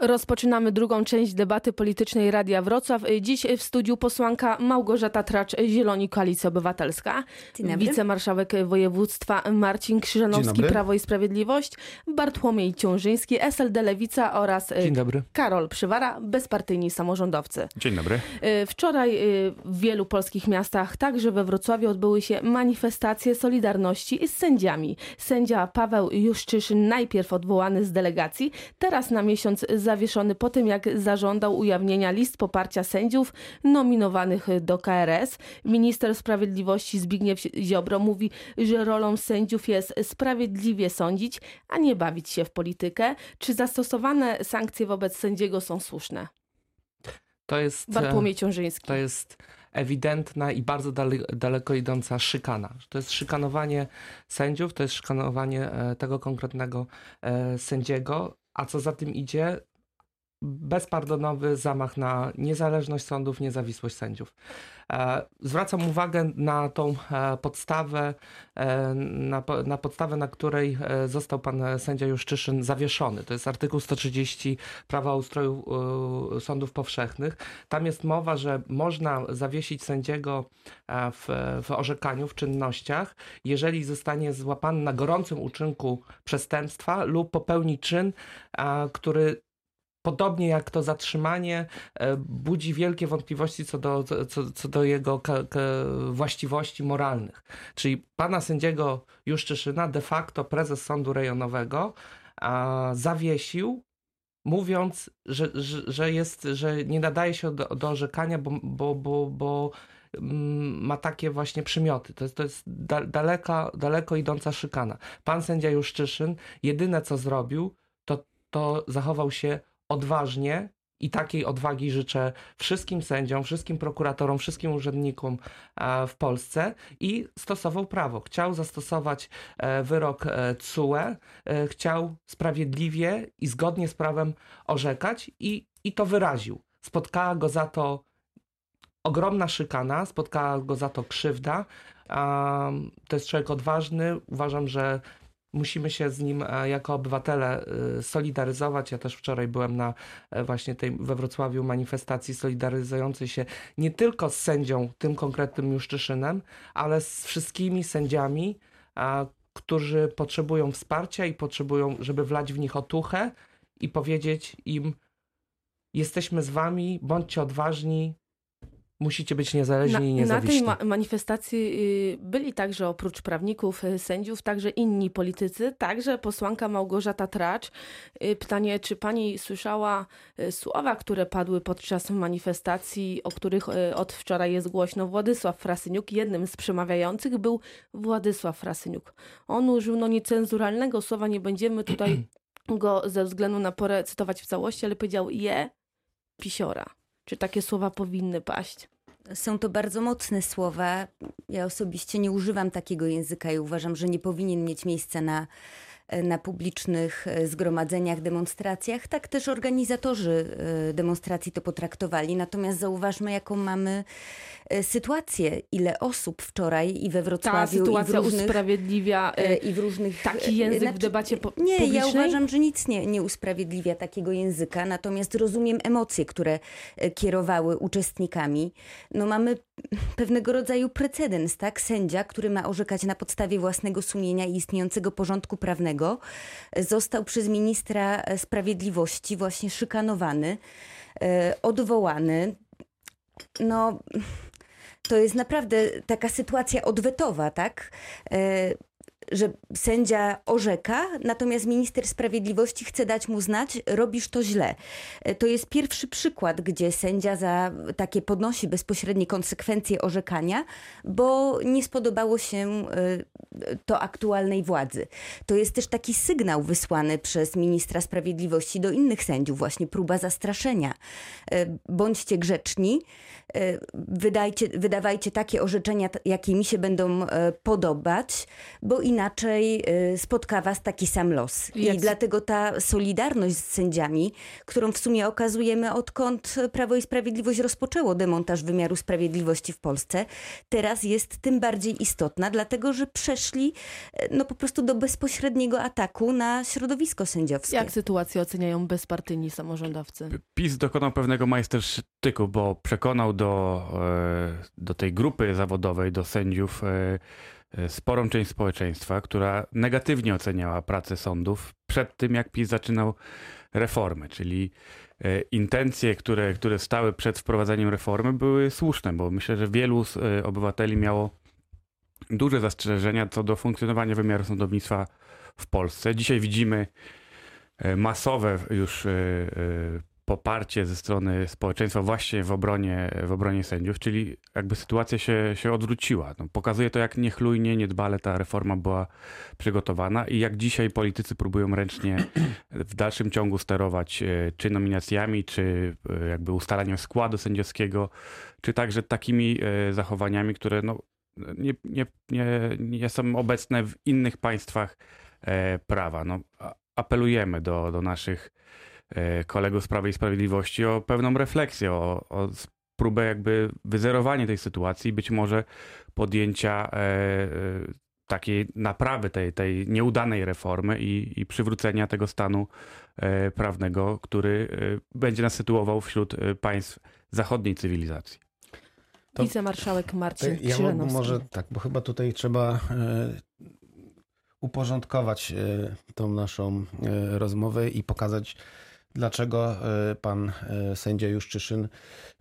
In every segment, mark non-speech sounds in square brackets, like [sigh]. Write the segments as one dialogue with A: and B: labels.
A: Rozpoczynamy drugą część debaty politycznej Radia Wrocław. Dziś w studiu posłanka Małgorzata Tracz, Zieloni Koalicja Obywatelska. Wicemarszałek województwa Marcin Krzyżanowski, Prawo i Sprawiedliwość. Bartłomiej Ciążyński, SLD Lewica oraz
B: Dzień dobry.
A: Karol Przywara, bezpartyjni samorządowcy.
C: Dzień dobry.
A: Wczoraj w wielu polskich miastach, także we Wrocławiu, odbyły się manifestacje Solidarności z sędziami. Sędzia Paweł Juszczyszyn, najpierw odwołany z delegacji, teraz na miesiąc zawieszony po tym, jak zażądał ujawnienia list poparcia sędziów nominowanych do KRS. Minister Sprawiedliwości Zbigniew Ziobro mówi, że rolą sędziów jest sprawiedliwie sądzić, a nie bawić się w politykę. Czy zastosowane sankcje wobec sędziego są słuszne?
B: To jest,
A: Bartłomiej Ciążyński.
B: To jest ewidentna i bardzo dale, daleko idąca szykana. To jest szykanowanie sędziów, to jest szykanowanie tego konkretnego sędziego, a co za tym idzie, bezpardonowy zamach na niezależność sądów, niezawisłość sędziów. Zwracam uwagę na tą podstawę, na, na podstawę, na której został pan sędzia Juszczyszyn zawieszony. To jest artykuł 130 Prawa ustroju sądów powszechnych. Tam jest mowa, że można zawiesić sędziego w, w orzekaniu, w czynnościach, jeżeli zostanie złapany na gorącym uczynku przestępstwa lub popełni czyn, który podobnie jak to zatrzymanie, budzi wielkie wątpliwości co do, co, co do jego właściwości moralnych. Czyli pana sędziego Juszczyszyna, de facto prezes sądu rejonowego, zawiesił, mówiąc, że, że, że, jest, że nie nadaje się do, do orzekania, bo, bo, bo, bo ma takie właśnie przymioty. To jest, to jest daleka, daleko idąca szykana. Pan sędzia Juszczyszyn jedyne co zrobił, to, to zachował się odważnie i takiej odwagi życzę wszystkim sędziom, wszystkim prokuratorom, wszystkim urzędnikom w Polsce i stosował prawo. Chciał zastosować wyrok CUE, chciał sprawiedliwie i zgodnie z prawem orzekać i, i to wyraził. Spotkała go za to ogromna szykana, spotkała go za to krzywda. To jest człowiek odważny. Uważam, że musimy się z nim jako obywatele solidaryzować. Ja też wczoraj byłem na właśnie tej we Wrocławiu manifestacji solidaryzującej się nie tylko z sędzią, tym konkretnym Juszczyszynem, ale z wszystkimi sędziami, którzy potrzebują wsparcia i potrzebują, żeby wlać w nich otuchę i powiedzieć im jesteśmy z wami, bądźcie odważni, musicie być niezależni
A: na,
B: i niezawiśni.
A: Na tej ma manifestacji byli także oprócz prawników, sędziów, także inni politycy, także posłanka Małgorzata Tracz. Pytanie, czy pani słyszała słowa, które padły podczas manifestacji, o których od wczoraj jest głośno? Władysław Frasyniuk, jednym z przemawiających był Władysław Frasyniuk. On użył no, niecenzuralnego słowa, nie będziemy tutaj [clears throat] go ze względu na porę cytować w całości, ale powiedział je pisiora. Czy takie słowa powinny paść?
D: Są to bardzo mocne słowa. Ja osobiście nie używam takiego języka i uważam, że nie powinien mieć miejsca na, na publicznych zgromadzeniach, demonstracjach. Tak też organizatorzy demonstracji to potraktowali. Natomiast zauważmy, jaką mamy sytuację, ile osób wczoraj i we Wrocławiu
A: Ta sytuacja
D: i w różnych,
A: usprawiedliwia
D: i w różnych
A: taki język
D: znaczy,
A: w debacie po
D: Nie,
A: publicznej?
D: ja uważam, że nic nie, nie usprawiedliwia takiego języka, natomiast rozumiem emocje, które kierowały uczestnikami. No mamy pewnego rodzaju precedens, tak? Sędzia, który ma orzekać na podstawie własnego sumienia i istniejącego porządku prawnego, został przez ministra sprawiedliwości właśnie szykanowany, odwołany. No to jest naprawdę taka sytuacja odwetowa, tak? Że sędzia orzeka, natomiast minister sprawiedliwości chce dać mu znać, robisz to źle. To jest pierwszy przykład, gdzie sędzia za takie podnosi bezpośrednie konsekwencje orzekania, bo nie spodobało się to aktualnej władzy. To jest też taki sygnał wysłany przez ministra sprawiedliwości do innych sędziów, właśnie próba zastraszenia. Bądźcie grzeczni, wydajcie, wydawajcie takie orzeczenia, jakie mi się będą podobać, bo inaczej inaczej y, spotka was taki sam los. I dlatego ta solidarność z sędziami, którą w sumie okazujemy odkąd Prawo i Sprawiedliwość rozpoczęło demontaż wymiaru sprawiedliwości w Polsce, teraz jest tym bardziej istotna, dlatego że przeszli e, no po prostu do bezpośredniego ataku na środowisko sędziowskie.
A: Jak sytuację oceniają bezpartyjni samorządowcy?
C: PiS dokonał pewnego majstersztyku, bo przekonał do, e, do tej grupy zawodowej, do sędziów, e, sporą część społeczeństwa, która negatywnie oceniała pracę sądów przed tym, jak PiS zaczynał reformy, czyli e, intencje, które, które stały przed wprowadzaniem reformy były słuszne, bo myślę, że wielu z, e, obywateli miało duże zastrzeżenia co do funkcjonowania wymiaru sądownictwa w Polsce. Dzisiaj widzimy e, masowe już e, e, poparcie ze strony społeczeństwa właśnie w obronie, w obronie sędziów, czyli jakby sytuacja się, się odwróciła. No, pokazuje to, jak niechlujnie, niedbale ta reforma była przygotowana i jak dzisiaj politycy próbują ręcznie w dalszym ciągu sterować e, czy nominacjami, czy e, jakby ustalaniem składu sędziowskiego, czy także takimi e, zachowaniami, które no, nie, nie, nie, nie są obecne w innych państwach prawa. No, apelujemy do, do naszych kolegów z Prawa i Sprawiedliwości o pewną refleksję, o, o próbę jakby wyzerowania tej sytuacji, być może podjęcia e, e, takiej naprawy tej, tej nieudanej reformy i, i przywrócenia tego stanu e, prawnego, który e, będzie nas sytuował wśród e, państw zachodniej cywilizacji.
E: To-
A: Wicemarszałek Marcin
E: Ja może tak, bo chyba tutaj trzeba e, uporządkować e, tą naszą e, rozmowę i pokazać, dlaczego e, pan e, sędzia Juszczyszyn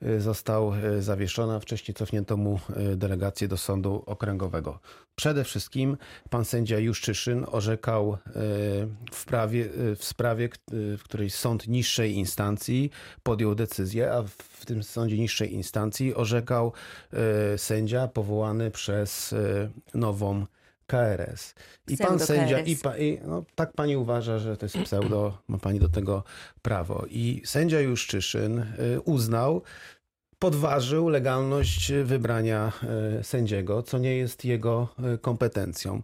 E: e, został zawieszony, a wcześniej cofnięto mu delegację do sądu okręgowego. Przede wszystkim pan sędzia Juszczyszyn orzekał w, prawie, w sprawie, w której sąd niższej instancji podjął decyzję, a w tym sądzie niższej instancji orzekał sędzia powołany przez nową KRS. I pan
D: Pseudo
E: sędzia,
D: KRS.
E: i, pa, i no, tak pani uważa, że to jest pseudo, ma pani do tego prawo. I sędzia Juszczyszyn y, uznał, podważył legalność wybrania y, sędziego, co nie jest jego y, kompetencją.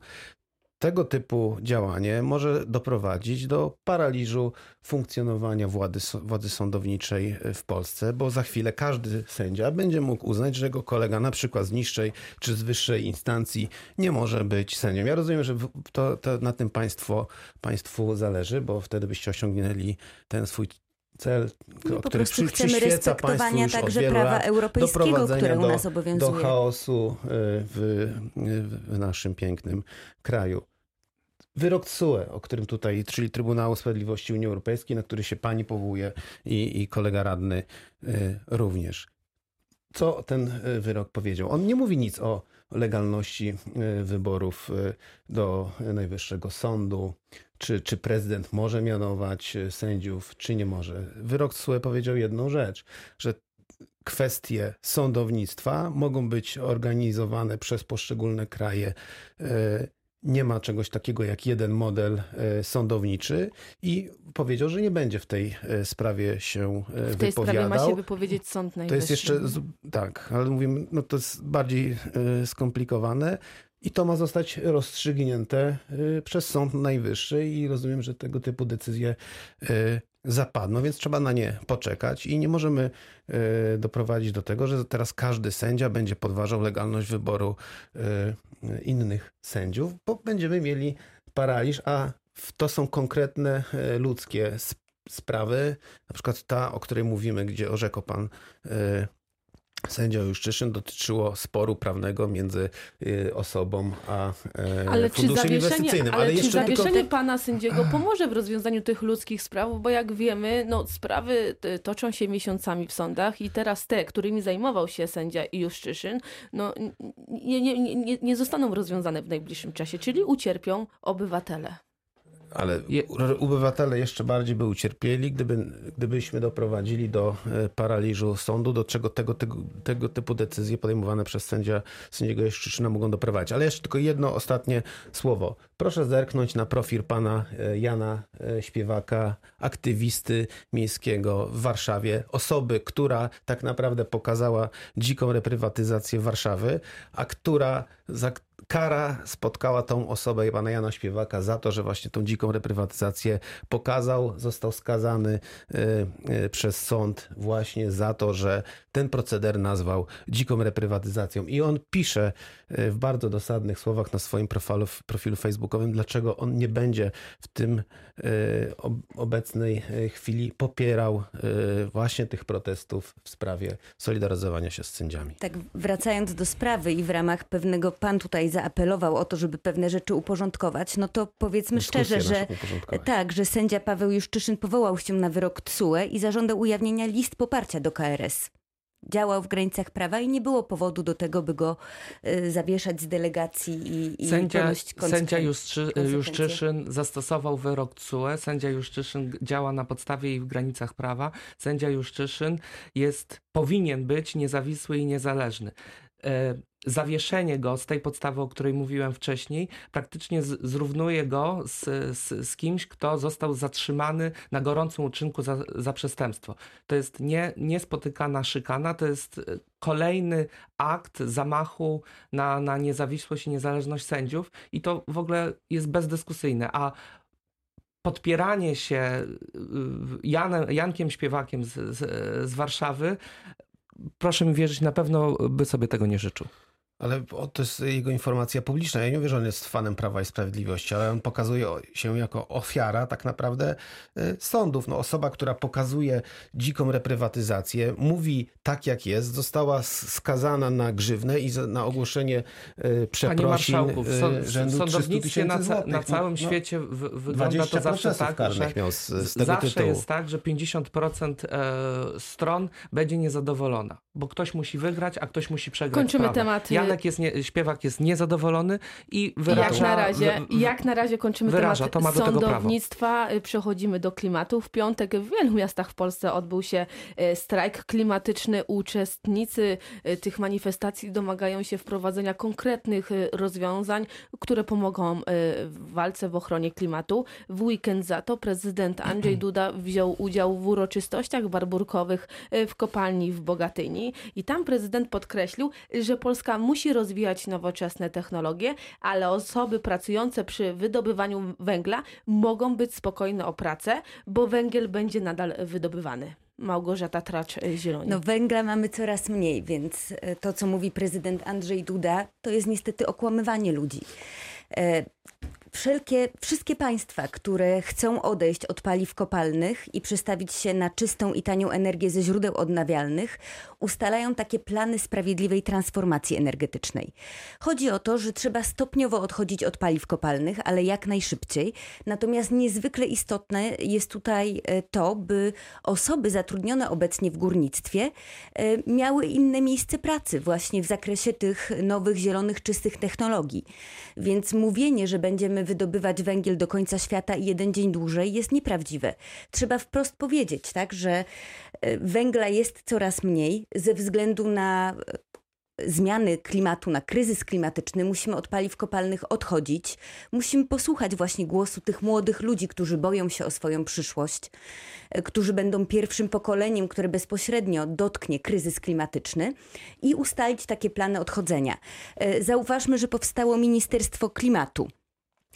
E: Tego typu działanie może doprowadzić do paraliżu funkcjonowania władzy, władzy sądowniczej w Polsce, bo za chwilę każdy sędzia będzie mógł uznać, że jego kolega na przykład z niższej czy z wyższej instancji nie może być sędzią. Ja rozumiem, że to, to na tym państwo, państwu zależy, bo wtedy byście osiągnęli ten swój cel,
D: No,
E: o
D: po
E: który
D: prostu
E: przy,
D: chcemy
E: przyświeca państwu już od
D: także
E: wielu
D: prawa europejskiego, które u
E: do-
D: nas
E: do
D: obowiązuje.
E: chaosu y, w, w naszym pięknym kraju. Wyrok TSUE, o którym tutaj, czyli Trybunału Sprawiedliwości Unii Europejskiej, na który się pani powołuje i, i kolega radny y, również. Co ten y, wyrok powiedział? On nie mówi nic o legalności y, wyborów y, do Najwyższego Sądu, czy, czy prezydent może mianować y, sędziów, czy nie może. Wyrok TSUE powiedział jedną rzecz, że kwestie sądownictwa mogą być organizowane przez poszczególne kraje. Nie ma czegoś takiego jak jeden model e, sądowniczy i powiedział, że nie będzie w tej e, sprawie się e,
A: W tej sprawie ma
E: wypowiadał.
A: się wypowiedzieć Sąd Najwyższy.
E: To jest jeszcze, tak, ale mówimy, no to jest bardziej skomplikowane i to ma zostać rozstrzygnięte przez Sąd Najwyższy i rozumiem, że tego typu decyzje zapadną, więc trzeba na nie poczekać i nie możemy e, doprowadzić do tego, że teraz każdy sędzia będzie podważał legalność wyboru e, innych sędziów, bo będziemy mieli paraliż, a to są konkretne e, ludzkie sp- sprawy, na przykład ta, o której mówimy, gdzie orzekł pan sędzia Juszczyszyn, dotyczyło sporu prawnego między e, osobą a e,
A: Ale
E: funduszem
A: zawieszenie,
E: inwestycyjnym.
A: ale czy
E: jeszcze tylko-
A: zawieszenie pana sędziego pomoże w rozwiązaniu tych ludzkich spraw? Bo jak wiemy, no, sprawy y, toczą się miesiącami w sądach i teraz te, którymi zajmował się sędzia Juszczyszyn, no, nie, nie, nie, nie zostaną rozwiązane w najbliższym czasie, czyli ucierpią obywatele.
E: Ale
B: Je-
E: obywatele jeszcze bardziej by ucierpieli, gdyby, gdybyśmy doprowadzili do e, paraliżu sądu, do czego tego, tego, tego typu decyzje podejmowane przez sędzia, sędziego Jeszczyszczyna mogą doprowadzić. Ale jeszcze tylko jedno ostatnie słowo. Proszę zerknąć na profil pana e, Jana e, Śpiewaka, aktywisty miejskiego w Warszawie, osoby, która tak naprawdę pokazała dziką reprywatyzację Warszawy, a która za kara spotkała tą osobę, pana Jana Śpiewaka, za to, że właśnie tą dziką reprywatyzację pokazał. Został skazany y, y, przez sąd właśnie za to, że ten proceder nazwał dziką reprywatyzacją. I on pisze y, w bardzo dosadnych słowach na swoim profilu, profilu facebookowym, dlaczego on nie będzie w tym obecnej chwili popierał właśnie tych protestów w sprawie solidaryzowania się z sędziami.
D: Tak, wracając do sprawy i w ramach pewnego, pan tutaj zaapelował o to, żeby pewne rzeczy uporządkować, no to powiedzmy
E: Dyskusję
D: szczerze, że tak, że sędzia Paweł Juszczyszyn powołał się na wyrok TSUE i zażądał ujawnienia list poparcia do KRS działał w granicach prawa i nie było powodu do tego, by go y, zawieszać z delegacji i, i
B: sędzia, sędzia Juszczyszyn zastosował wyrok TSUE. Sędzia Juszczyszyn działa na podstawie i w granicach prawa. Sędzia Juszczyszyn jest, powinien być niezawisły i niezależny. E, zawieszenie go z tej podstawy, o której mówiłem wcześniej, praktycznie zrównuje go z, z, z, kimś, kto został zatrzymany na gorącym uczynku za, za przestępstwo. To jest nie, niespotykana szykana, to jest e, kolejny akt zamachu na, na niezawisłość i niezależność sędziów i to w ogóle jest bezdyskusyjne. A podpieranie się e, Janem, Jankiem Śpiewakiem z, z, z Warszawy proszę mi wierzyć, na pewno by sobie tego nie życzył.
E: Ale to jest jego informacja publiczna. Ja nie mówię, że on jest fanem Prawa i Sprawiedliwości, ale on pokazuje się jako ofiara tak naprawdę y, sądów. No, osoba, która pokazuje dziką reprywatyzację, mówi tak jak jest, została skazana na grzywnę i na ogłoszenie y, przeprosin Panie Marszałku,
B: y, rzędu sądownictwie na, ca na całym no, świecie w, wygląda to zawsze tak, że
E: miał z, z tego
B: zawsze
E: tytułu.
B: jest tak, że 50% e, stron będzie niezadowolona, bo ktoś musi wygrać, a ktoś musi przegrać
A: Kończymy temat
B: Janek jest nie, śpiewak jest niezadowolony i wyraża...
A: Jak na razie, w, jak na razie kończymy wyraża, temat to sądownictwa, przechodzimy do klimatu. W piątek w wielu miastach w Polsce odbył się y, strajk klimatyczny. Uczestnicy y, tych manifestacji domagają się wprowadzenia konkretnych rozwiązań, które pomogą w walce w ochronie klimatu. W weekend za to prezydent Andrzej [clears throat] Duda wziął udział w uroczystościach barburkowych w kopalni w Bogatyni i tam prezydent podkreślił, że Polska musi musi rozwijać nowoczesne technologie, ale osoby pracujące przy wydobywaniu węgla mogą być spokojne o pracę, bo węgiel będzie nadal wydobywany. Małgorzata Tracz-Zieloni.
D: No węgla mamy coraz mniej, więc e, to, co mówi prezydent Andrzej Duda, to jest niestety okłamywanie ludzi. E, wszelkie, wszystkie państwa, które chcą odejść od paliw kopalnych i przestawić się na czystą i tanią energię ze źródeł odnawialnych, ustalają takie plany sprawiedliwej transformacji energetycznej. Chodzi o to, że trzeba stopniowo odchodzić od paliw kopalnych, ale jak najszybciej. Natomiast niezwykle istotne jest tutaj e, to, by osoby zatrudnione obecnie w górnictwie e, miały inne miejsce pracy właśnie w zakresie tych nowych, zielonych, czystych technologii. Więc mówienie, że będziemy wydobywać węgiel do końca świata i jeden dzień dłużej jest nieprawdziwe. Trzeba wprost powiedzieć, tak, że węgla jest coraz mniej ze względu na e, zmiany klimatu, na kryzys klimatyczny, musimy od paliw kopalnych odchodzić. Musimy posłuchać właśnie głosu tych młodych ludzi, którzy boją się o swoją przyszłość, e, którzy będą pierwszym pokoleniem, które bezpośrednio dotknie kryzys klimatyczny i ustalić takie plany odchodzenia. Zauważmy, że powstało Ministerstwo Klimatu.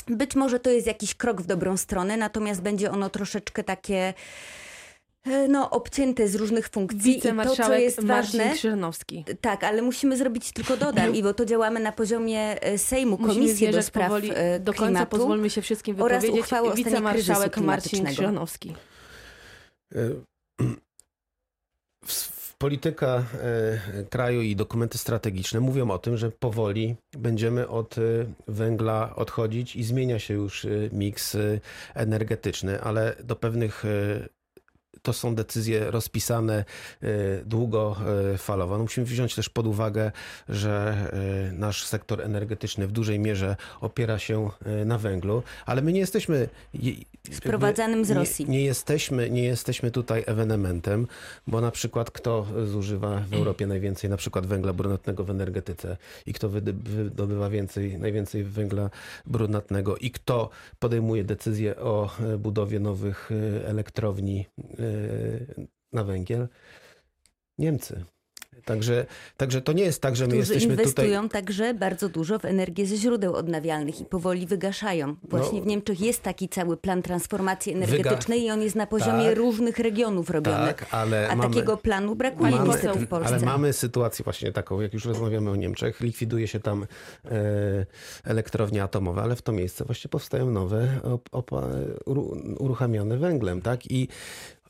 D: Być może to jest jakiś krok w dobrą stronę, natomiast będzie ono troszeczkę takie e, no, obcięte z różnych funkcji.
A: Wicemarszałek
D: I to, co jest
A: Marcin
D: ważne,
A: Krzyżanowski.
D: Tak, ale musimy zrobić tylko dodam, i bo to działamy na poziomie e, Sejmu, Komisji do Spraw powoli,
A: e, Do końca pozwólmy się wszystkim wypowiedzieć. Oraz uchwały Wicemarszałek Marcin Krzyżanowski.
E: polityka e, kraju i dokumenty strategiczne mówią o tym, że powoli będziemy od e, węgla odchodzić i zmienia się już e, miks energetyczny, ale do pewnych to są decyzje rozpisane e, długofalowo. No musimy wziąć też pod uwagę, że e, nasz sektor energetyczny w dużej mierze opiera się e, na węglu, ale my nie jesteśmy
D: sprowadzanym z Rosji.
E: Nie, nie, jesteśmy, nie jesteśmy tutaj ewenementem, bo na przykład kto zużywa w Europie najwięcej na przykład węgla brunatnego w energetyce i kto wydobywa więcej, najwięcej węgla brunatnego i kto podejmuje decyzje o budowie nowych elektrowni na węgiel Niemcy. Także, także to nie jest tak, że my jesteśmy
D: inwestują
E: tutaj...
D: także bardzo dużo w energię ze źródeł odnawialnych i powoli wygaszają. Właśnie
E: No.
D: w Niemczech jest taki cały plan transformacji energetycznej i on jest na poziomie
E: Tak.
D: różnych regionów robiony.
E: Tak, ale
D: A
E: mamy...
D: takiego planu brakuje
A: Mamy-
D: niestety w Polsce.
E: Ale mamy sytuację właśnie taką, jak już rozmawiamy o Niemczech, likwiduje się tam e, elektrownie atomowe, ale w to miejsce właśnie powstają nowe, op, uruchamiane węglem, tak? I,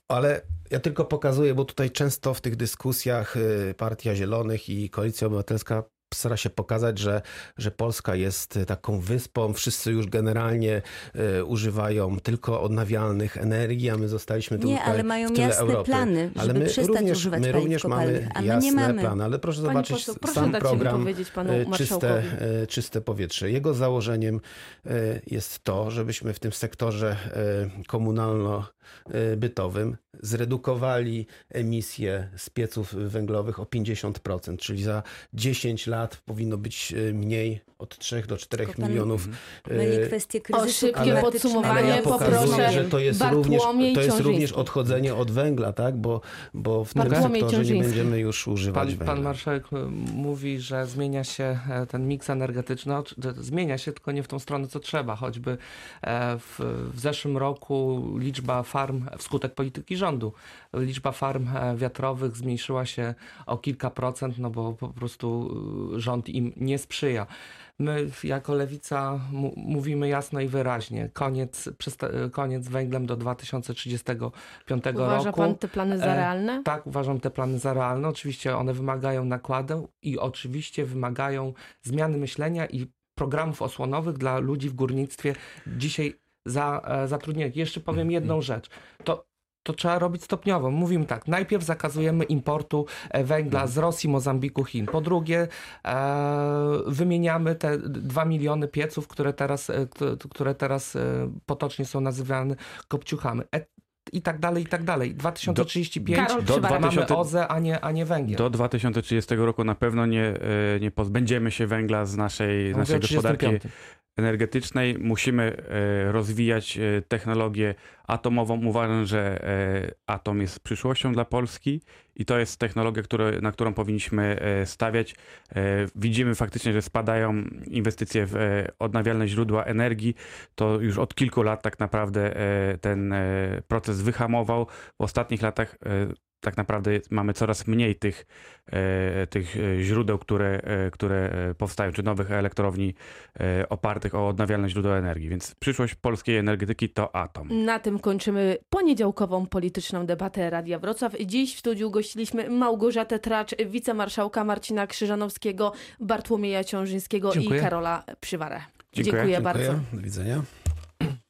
E: ale ja tylko pokazuję, bo tutaj często w tych dyskusjach e, Partia Zielonych i Koalicja Obywatelska stara się pokazać, że, że Polska jest taką wyspą, wszyscy już generalnie e, używają tylko odnawialnych energii, a my zostaliśmy
D: Nie,
E: tutaj
D: ale mają jasne
E: Europy.
D: plany,
E: ale
D: żeby
E: my
D: przestać
E: również,
D: używać
E: my również mamy
D: a my
E: jasne
D: nie mamy.
E: plany, ale proszę
A: Pani
E: zobaczyć
A: poseł, proszę
E: sam program e, czyste, e, czyste powietrze. Jego założeniem e, jest to, żebyśmy w tym sektorze e, komunalno-bytowym zredukowali emisje z pieców węglowych o 50%, czyli za 10 lat powinno być e, mniej od 3 do 4
D: Tylko pan
E: milionów. e,
D: Myli kwestię kryzysu
A: szybkie
D: klimatycznego.
A: podsumowanie,
E: ale ja
A: poproszę.
E: pokazuję, że to jest, również, to jest również odchodzenie od węgla, tak? Bo, bo w tym
A: Bartłomiej
E: sektorze nie będziemy już używać
B: Pan,
E: węgla.
B: pan marszałek e, mówi, że zmienia się ten miks energetyczny. Zmienia się, tylko nie w tą stronę, co trzeba. Choćby w, w zeszłym roku liczba farm, wskutek polityki rządu, liczba farm wiatrowych zmniejszyła się o kilka procent, no bo po prostu rząd im nie sprzyja. My jako lewica mówimy jasno i wyraźnie, koniec, przysta- koniec z węglem do 2035
A: Uważa
B: roku.
A: pan te plany za
B: E,
A: realne?
B: Tak, uważam te plany za realne. Oczywiście one wymagają nakładu i oczywiście wymagają zmiany myślenia i programów osłonowych dla ludzi w górnictwie dzisiaj za, e, zatrudnionych. Jeszcze powiem jedną rzecz. To to trzeba robić stopniowo. Mówimy tak, najpierw zakazujemy importu e, węgla z Rosji, Mozambiku, Chin. Po drugie, e, wymieniamy te 2 miliony pieców, które teraz, e, które teraz potocznie są nazywane kopciuchami. I tak dalej, i tak dalej. 2035
A: Karol
C: Do
A: Przywara.
B: mamy
C: 2000
B: OZE, a nie, a nie węgiel.
C: Do 2030 roku na pewno nie, nie pozbędziemy się węgla z naszej,
B: Mówię
C: naszej gospodarki
B: 35.
C: energetycznej. Musimy e, rozwijać e, technologię atomową. Uważam, że e, atom jest przyszłością dla Polski i to jest technologia, które, na którą powinniśmy stawiać. Widzimy faktycznie, że spadają inwestycje w odnawialne źródła energii. To już od kilku lat tak naprawdę ten proces wyhamował. W ostatnich latach tak naprawdę mamy coraz mniej tych, e, tych e, źródeł, które, e, które powstają, czy nowych elektrowni opartych o odnawialne źródła energii. Więc przyszłość polskiej energetyki to atom.
A: Na tym kończymy poniedziałkową polityczną debatę Radia Wrocław. Dziś w studiu gościliśmy Małgorzatę Tracz, wicemarszałka Marcina Krzyżanowskiego, Bartłomieja Ciążyńskiego
B: Dziękuję.
A: i Karola Przywarę.
C: Dziękuję.
A: Dziękuję bardzo.
E: Do widzenia.